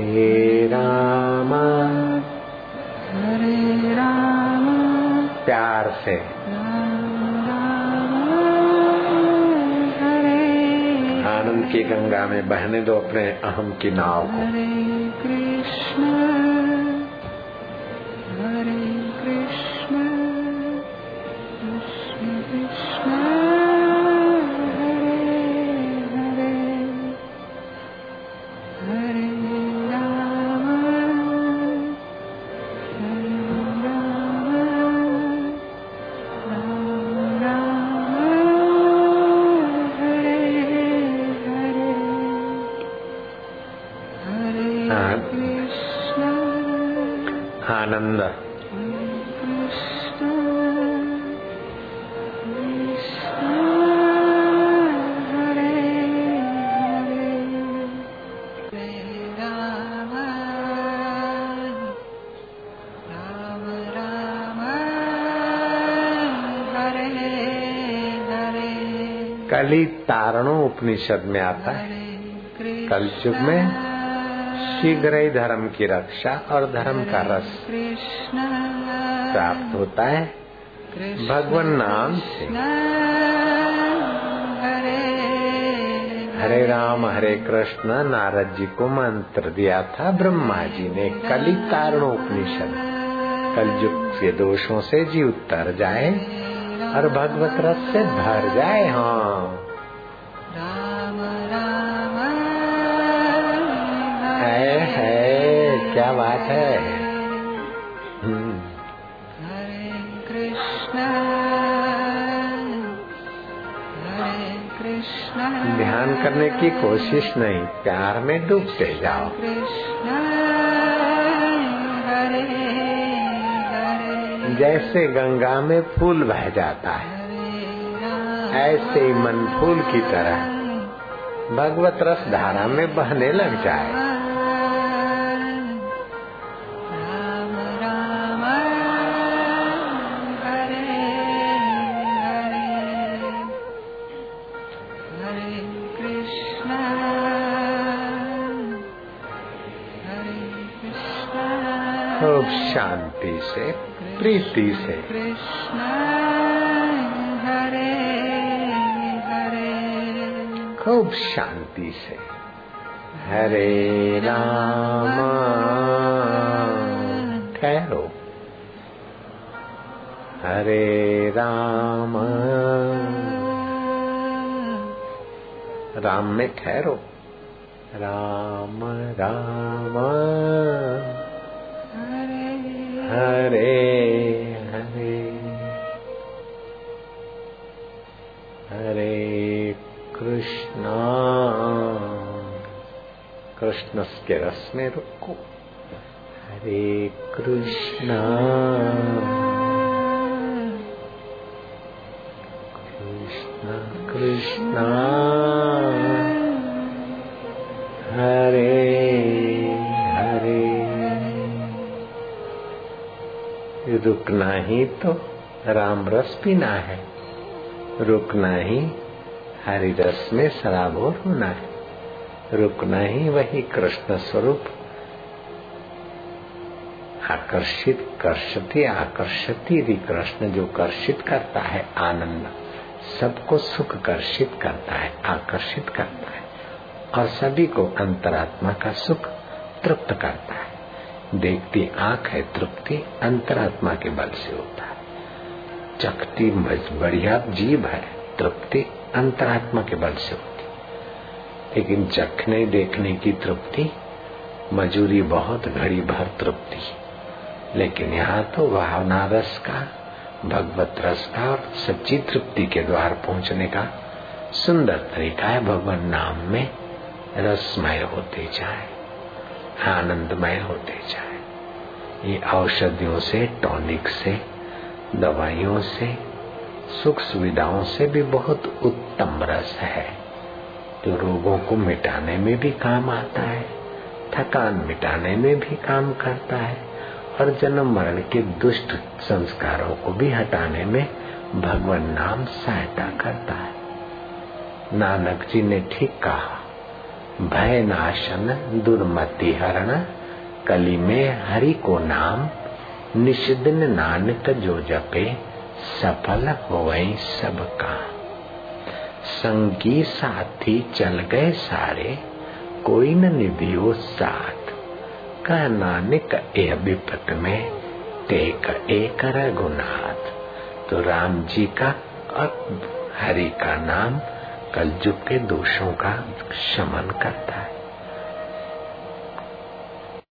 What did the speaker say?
हे राम। हरे राम। प्यार से। राम राम हरे आनंद की गंगा में बहने दो अपने अहम की नाव को। हरे कृष्ण। हरे कली तारणो उपनिषद में आता है। कल युग में शीघ्र ही धर्म की रक्षा और धर्म का रस प्राप्त होता है। भगवान नाम से। हरे राम, हरे कृष्ण, नारद जी को मंत्र दिया था, ब्रह्मा जी ने कली तारणो उपनिषद कलयुग के दोषों से जीव उतर जाए और भगवत रस से भर जाए हाँ। क्या बात है? हरे कृष्ण हरे कृष्ण ध्यान करने की कोशिश नहीं प्यार में डूबते जाओ। कृष्ण हरे हरे जैसे गंगा में फूल बह जाता है ऐसे ही मन फूल की तरह भगवत रस धारा में बहने लग जाए। खूब शांति से प्रीति से। कृष्ण हरे हरे खूब शांति से। हरे राम ठहरो। हरे राम। राम में ठहरो। राम राम। हरे। हरे हरे। हरे कृष्णा। कृष्ण के रस में रुको। हरे कृष्णा कृष्ण। रुकना ही तो राम रस पीना है। रुकना ही हरि रस में सराबोर होना है। रुकना ही वही कृष्ण स्वरूप। आकर्षित कर्षति, आकर्षति रि कृष्ण जो कर्षित करता है, आनंद, सबको सुख कर्षित करता है, आकर्षित करता है और सभी को अंतरात्मा का सुख तृप्त करता है। देखती आँख है तृप्ति, अंतरात्मा के बल से होता है। चखती बढ़िया जीव है, तृप्ति, अंतरात्मा के बल से होती। लेकिन चखने देखने की तृप्ति, मजूरी बहुत घड़ी भर तृप्ति। लेकिन यहाँ तो भावना रस का, भगवत रस का और सच्ची तृप्ति के द्वार पहुँचने का सुंदर तरीका है। भगवान नाम में रसमय होते जाए। आनंदमय होते जाए। ये औषधियों से, टॉनिक से, दवाइयों से, सुख सुविधाओं से भी बहुत उत्तम रस है। जो रोगों को मिटाने में भी काम आता है, थकान मिटाने में भी काम करता है, और जन्म मरण के दुष्ट संस्कारों को भी हटाने में भगवान नाम सहायता करता है। नानक जी ने ठीक कहा भय नाशन दुर्मति हरण कली में हरि को नाम निषिदिन नानक जो जपे, सफल हो सब का संगी साथी चल गए सारे, कोई न निधियो साथ। कह नानक ए विपत में, टेक एक रघुनाथ तो राम जी का और हरि का नाम कलयुग के दोषों का शमन करता है।